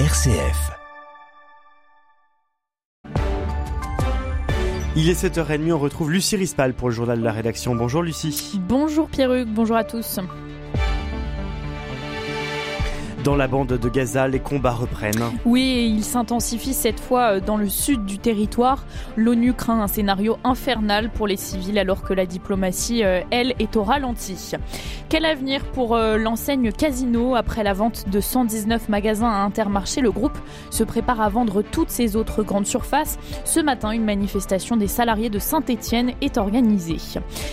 RCF. Il est 7h30, on retrouve Lucie Rispal pour le journal de la rédaction. Bonjour Lucie. Bonjour Pierruc, bonjour à tous. Dans la bande de Gaza, les combats reprennent. Oui, ils s'intensifient cette fois euh, dans le sud du territoire. L'ONU craint un scénario infernal pour les civils alors que la diplomatie, euh, elle, est au ralenti. Quel avenir pour euh, l'enseigne Casino après la vente de 119 magasins à Intermarché? Le groupe se prépare à vendre toutes ses autres grandes surfaces. Ce matin, une manifestation des salariés de Saint-Étienne est organisée.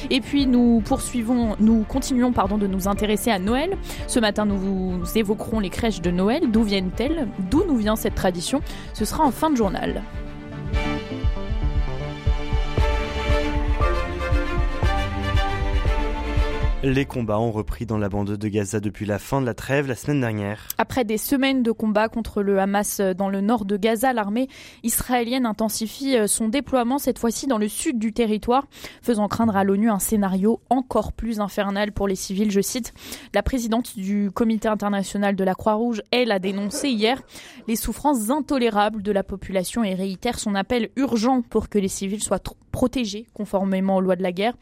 Et puis nous poursuivons, nous continuons pardon de nous intéresser à Noël. Ce matin, nous vous évoquerons les crèches de Noël. D'où viennent-elles? D'où nous vient cette tradition? Ce sera en fin de journal. Les combats ont repris dans la bande de Gaza depuis la fin de la trêve la semaine dernière. Après des semaines de combats contre le Hamas dans le nord de Gaza, l'armée israélienne intensifie euh, son déploiement, cette fois-ci dans le sud du territoire, faisant craindre à l'ONU un scénario encore plus infernal pour les civils. Je cite, la présidente du Comité international de la Croix-Rouge, elle, a dénoncé hier les souffrances intolérables de la population et réitère son appel urgent pour que les civils soient protégés conformément aux lois de la guerre.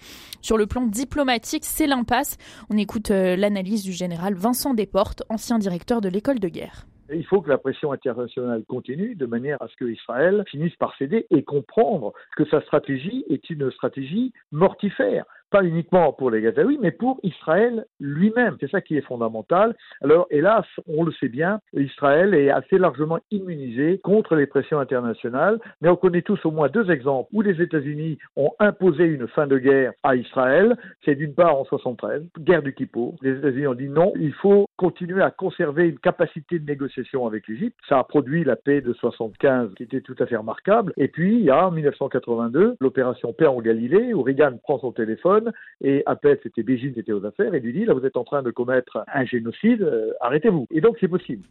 Sur le plan diplomatique, c'est l'impasse. On écoute euh, l'analyse du général Vincent Desportes, ancien directeur de l'école de guerre. Il faut que la pression internationale continue de manière à ce que Israël finisse par céder et comprendre que sa stratégie est une stratégie mortifère pas uniquement pour les Gazaouis, mais pour Israël lui-même. C'est ça qui est fondamental. Alors, hélas, on le sait bien, Israël est assez largement immunisé contre les pressions internationales, mais on connaît tous au moins deux exemples où les États-Unis ont imposé une fin de guerre à Israël. C'est d'une part en 73, guerre du Kippour. Les États-Unis ont dit non, il faut continuer à conserver une capacité de négociation avec l'Égypte. Ça a produit la paix de 75 qui était tout à fait remarquable. Et puis, il y a en 1982 l'opération Paix en Galilée où Reagan prend son téléphone et appelle, c'était Beijing qui était aux affaires, et lui dit, là vous êtes en train de commettre un génocide, euh, arrêtez-vous. Et donc c'est possible.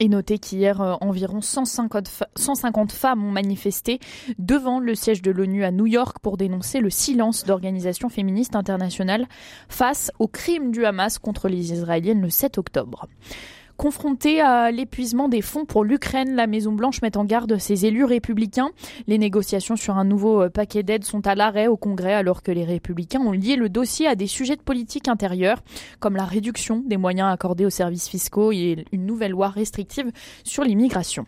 Et notez qu'hier, euh, environ 150, 150, femmes ont manifesté devant le siège de l'ONU à New York pour dénoncer le silence d'organisations féministes internationales face aux crimes du Hamas contre les Israéliennes le 7 octobre. Confrontée à l'épuisement des fonds pour l'Ukraine, la Maison-Blanche met en garde ses élus républicains. Les négociations sur un nouveau euh, paquet d'aide sont à l'arrêt au Congrès alors que les républicains ont lié le dossier à des sujets de politique intérieure, comme la réduction des moyens accordés aux services fiscaux et une nouvelle loi restrictive sur l'immigration.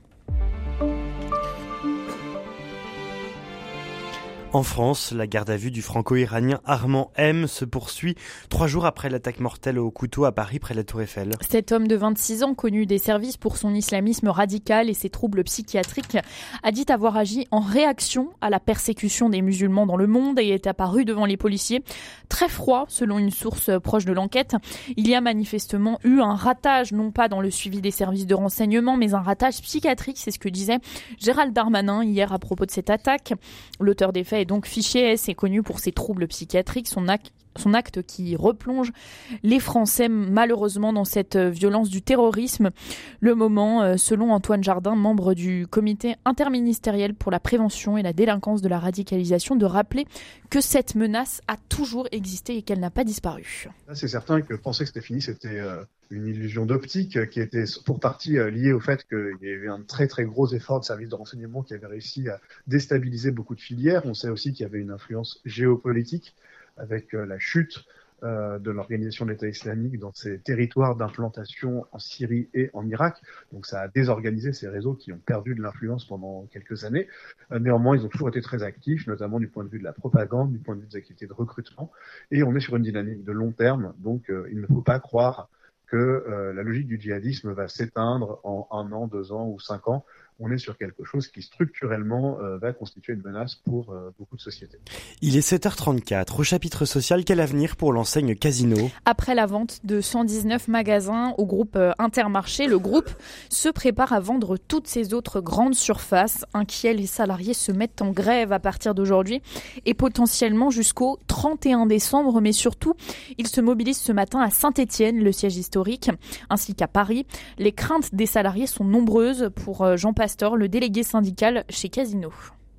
En France, la garde à vue du franco-iranien Armand M se poursuit trois jours après l'attaque mortelle au couteau à Paris près de la Tour Eiffel. Cet homme de 26 ans, connu des services pour son islamisme radical et ses troubles psychiatriques, a dit avoir agi en réaction à la persécution des musulmans dans le monde et est apparu devant les policiers très froid, selon une source proche de l'enquête. Il y a manifestement eu un ratage, non pas dans le suivi des services de renseignement, mais un ratage psychiatrique, c'est ce que disait Gérald Darmanin hier à propos de cette attaque. L'auteur des faits est donc fiché S est connu pour ses troubles psychiatriques, son acte son acte qui replonge les Français malheureusement dans cette euh, violence du terrorisme. Le moment, euh, selon Antoine Jardin, membre du comité interministériel pour la prévention et la délinquance de la radicalisation, de rappeler que cette menace a toujours existé et qu'elle n'a pas disparu. C'est certain que penser que c'était fini, c'était euh, une illusion d'optique qui était pour partie liée au fait qu'il y avait un très très gros effort de service de renseignement qui avait réussi à déstabiliser beaucoup de filières. On sait aussi qu'il y avait une influence géopolitique avec euh, la chute euh, de l'organisation de l'État islamique dans ces territoires d'implantation en Syrie et en Irak. Donc ça a désorganisé ces réseaux qui ont perdu de l'influence pendant quelques années. Euh, néanmoins, ils ont toujours été très actifs, notamment du point de vue de la propagande, du point de vue des activités de recrutement. Et on est sur une dynamique de long terme, donc il ne faut pas croire que la logique du djihadisme va s'éteindre en un an, deux ans ou cinq ans on est sur quelque chose qui structurellement euh, va constituer une menace pour euh, beaucoup de sociétés. Il est 7h34. Au chapitre social, quel avenir pour l'enseigne Casino? Après la vente de 119 magasins au groupe euh, Intermarché, le groupe se prépare à vendre toutes ses autres grandes surfaces. Inquiets, les salariés se mettent en grève à partir d'aujourd'hui et potentiellement jusqu'au 31 décembre. Mais surtout, ils se mobilisent ce matin à Saint-Étienne, le siège historique, ainsi qu'à Paris. Les craintes des salariés sont nombreuses pour Jean le délégué syndical chez Casino.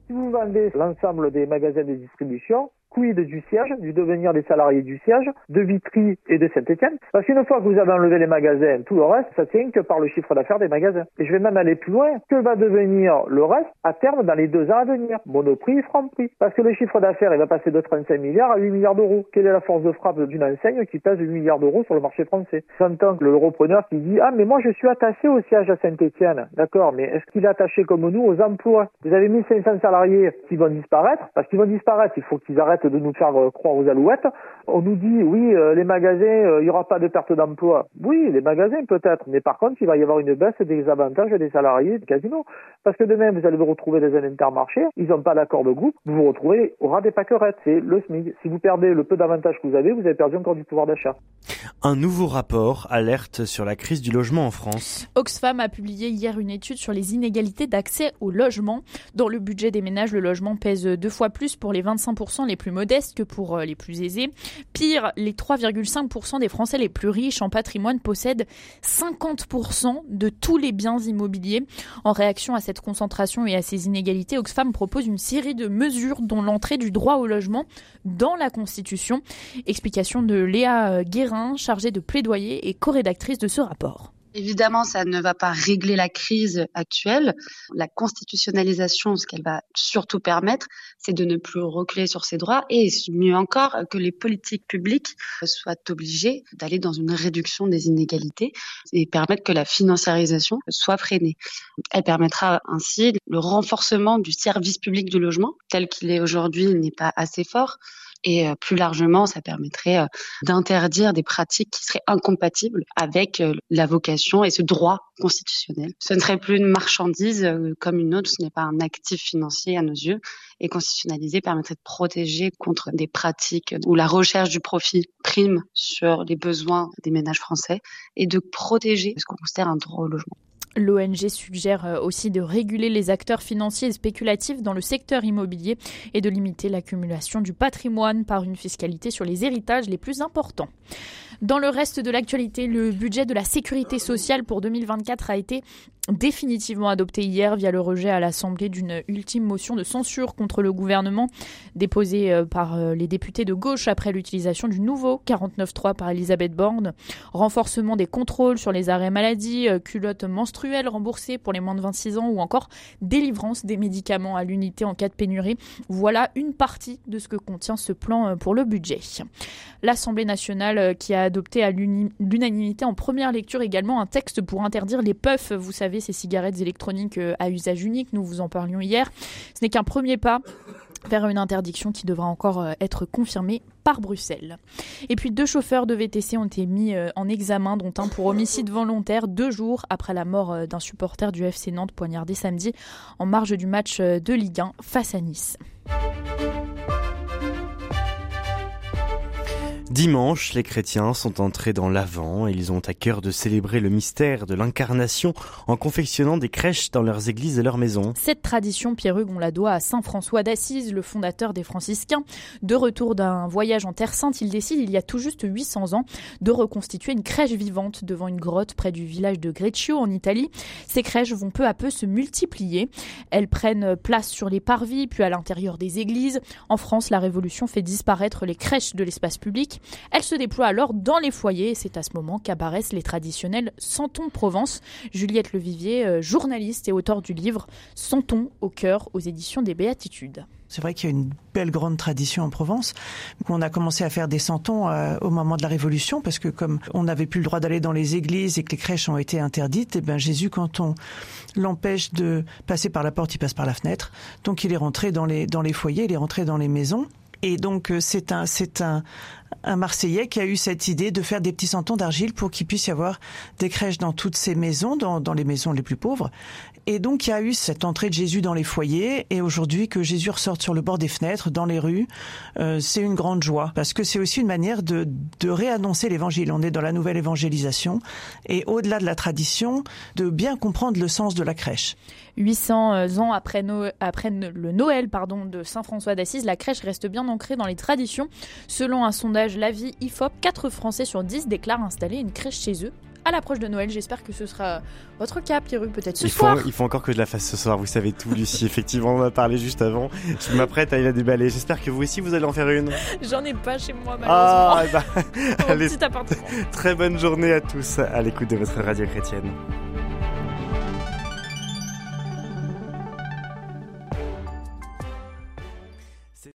Si vous vendez l'ensemble des magasins de distribution, quid du siège, du devenir des salariés du siège, de Vitry et de Saint-Etienne. Parce qu'une fois que vous avez enlevé les magasins, tout le reste, ça tient que par le chiffre d'affaires des magasins. Et je vais même aller plus loin. Que va devenir le reste à terme dans les deux ans à venir? Monoprix et Franprix. Parce que le chiffre d'affaires, il va passer de 35 milliards à 8 milliards d'euros. Quelle est la force de frappe d'une enseigne qui pèse 8 milliards d'euros sur le marché français? J'entends que le repreneur qui dit Ah, mais moi je suis attaché au siège à Saint-Etienne. D'accord, mais est-ce qu'il est attaché comme nous aux emplois? Vous avez 1500 salariés qui vont disparaître. Parce qu'ils vont disparaître, il faut qu'ils arrêtent de nous faire croire aux alouettes. On nous dit Oui, euh, les magasins, euh, il n'y aura pas de perte d'emploi. Oui, les magasins peut-être, mais par contre, il va y avoir une baisse des avantages des salariés de casino. Parce que demain, vous allez vous retrouver dans un intermarché, ils n'ont pas d'accord de groupe, vous vous retrouvez au ras des pâquerettes. C'est le SMIC. Si vous perdez le peu d'avantages que vous avez, vous avez perdu encore du pouvoir d'achat. Un nouveau rapport alerte sur la crise du logement en France. Oxfam a publié hier une étude sur les inégalités d'accès au logement. Dans le budget des ménages, le logement pèse deux fois plus pour les 25% les plus modestes que pour euh, les plus aisés. Pire, les 3,5% des Français les plus riches en patrimoine possèdent 50% de tous les biens immobiliers. En réaction à cette concentration et à ces inégalités, Oxfam propose une série de mesures dont l'entrée du droit au logement dans la Constitution. Explication de Léa Guérin, chargée de plaidoyer et co-rédactrice de ce rapport. Évidemment, ça ne va pas régler la crise actuelle. La constitutionnalisation, ce qu'elle va surtout permettre, c'est de ne plus reculer sur ses droits et mieux encore que les politiques publiques soient obligées d'aller dans une réduction des inégalités et permettre que la financiarisation soit freinée. Elle permettra ainsi le renforcement du service public du logement tel qu'il est aujourd'hui n'est pas assez fort et euh, plus largement, ça permettrait euh, d'interdire des pratiques qui seraient incompatibles avec euh, la vocation et ce droit constitutionnel. Ce ne serait plus une marchandise comme une autre, ce n'est pas un actif financier à nos yeux. Et constitutionnaliser permettrait de protéger contre des pratiques où la recherche du profit prime sur les besoins des ménages français et de protéger ce qu'on considère un droit au logement. L'ONG suggère euh, aussi de réguler les acteurs financiers et spéculatifs dans le secteur immobilier et de limiter l'accumulation du patrimoine par une fiscalité sur les héritages les plus importants. Dans le reste de l'actualité, le budget de la sécurité sociale pour 2024 a été définitivement adopté hier via le rejet à l'Assemblée d'une ultime motion de censure contre le gouvernement déposée euh, par euh, les députés de gauche après l'utilisation du nouveau 49.3 par Elisabeth Borne. Renforcement des contrôles sur les arrêts maladie, euh, culottes menstruelles remboursées pour les moins de 26 ans ou encore délivrance des médicaments à l'unité en cas de pénurie. Voilà une partie de ce que contient ce plan pour le budget. L'Assemblée nationale qui a adopté à l'unanimité en première lecture également un texte pour interdire les puffs, vous savez, ces cigarettes électroniques euh, à usage unique. Nous vous en parlions hier. Ce n'est qu'un premier pas vers une interdiction qui devra encore euh, être confirmée par Bruxelles. Et puis deux chauffeurs de VTC ont été mis euh, en examen, dont un pour homicide volontaire deux jours après la mort d'un supporter du FC Nantes poignardé samedi en marge du match de Ligue 1 face à Nice. Dimanche, les chrétiens sont entrés dans l'Avent et ils ont à cœur de célébrer le mystère de l'incarnation en confectionnant des crèches dans leurs églises et leurs maisons. Cette tradition, Pierre on la doit à Saint François d'Assise, le fondateur des franciscains. De retour d'un voyage en Terre Sainte, il décide, il y a tout juste 800 ans, de reconstituer une crèche vivante devant une grotte près du village de Greccio en Italie. Ces crèches vont peu à peu se multiplier. Elles prennent place sur les parvis, puis à l'intérieur des églises. En France, la Révolution fait disparaître les crèches de l'espace public. Elle se déploie alors dans les foyers et c'est à ce moment qu'apparaissent les traditionnels Santons Provence. Juliette Levivier, euh, journaliste et auteur du livre Santons au cœur aux éditions des Béatitudes. C'est vrai qu'il y a une belle grande tradition en Provence. On a commencé à faire des santons euh, au moment de la Révolution parce que comme on n'avait plus le droit d'aller dans les églises et que les crèches ont été interdites, et eh ben Jésus, quand on l'empêche de passer par la porte, il passe par la fenêtre. Donc il est rentré dans les dans les foyers, il est rentré dans les maisons. Et donc euh, c'est un c'est un un Marseillais qui a eu cette idée de faire des petits santons d'argile pour qu'il puisse y avoir des crèches dans toutes ces maisons, dans, les maisons les plus pauvres. Et donc il y a eu cette entrée de Jésus dans les foyers et aujourd'hui que Jésus ressorte sur le bord des fenêtres, dans les rues, euh, c'est une grande joie parce que c'est aussi une manière de, réannoncer l'évangile. On est dans la nouvelle évangélisation et au-delà de la tradition, de bien comprendre le sens de la crèche. 800 euh, ans après, le Noël de Saint François d'Assise, la crèche reste bien ancrée dans les traditions. Selon un sondage La Vie IFOP, 4 Français sur 10 déclarent installer une crèche chez eux à l'approche de Noël. J'espère que ce sera votre cas, Pierre, peut-être ce il soir. Faut, il faut encore que je la fasse ce soir, vous savez tout, Lucie. Effectivement, on a parlé juste avant. Je m'apprête à y la déballer. J'espère que vous aussi, vous allez en faire une. J'en ai pas chez moi, ah, malheureusement. Ah, bah, allez, petit appartement. Très bonne journée à tous à l'écoute de votre radio chrétienne.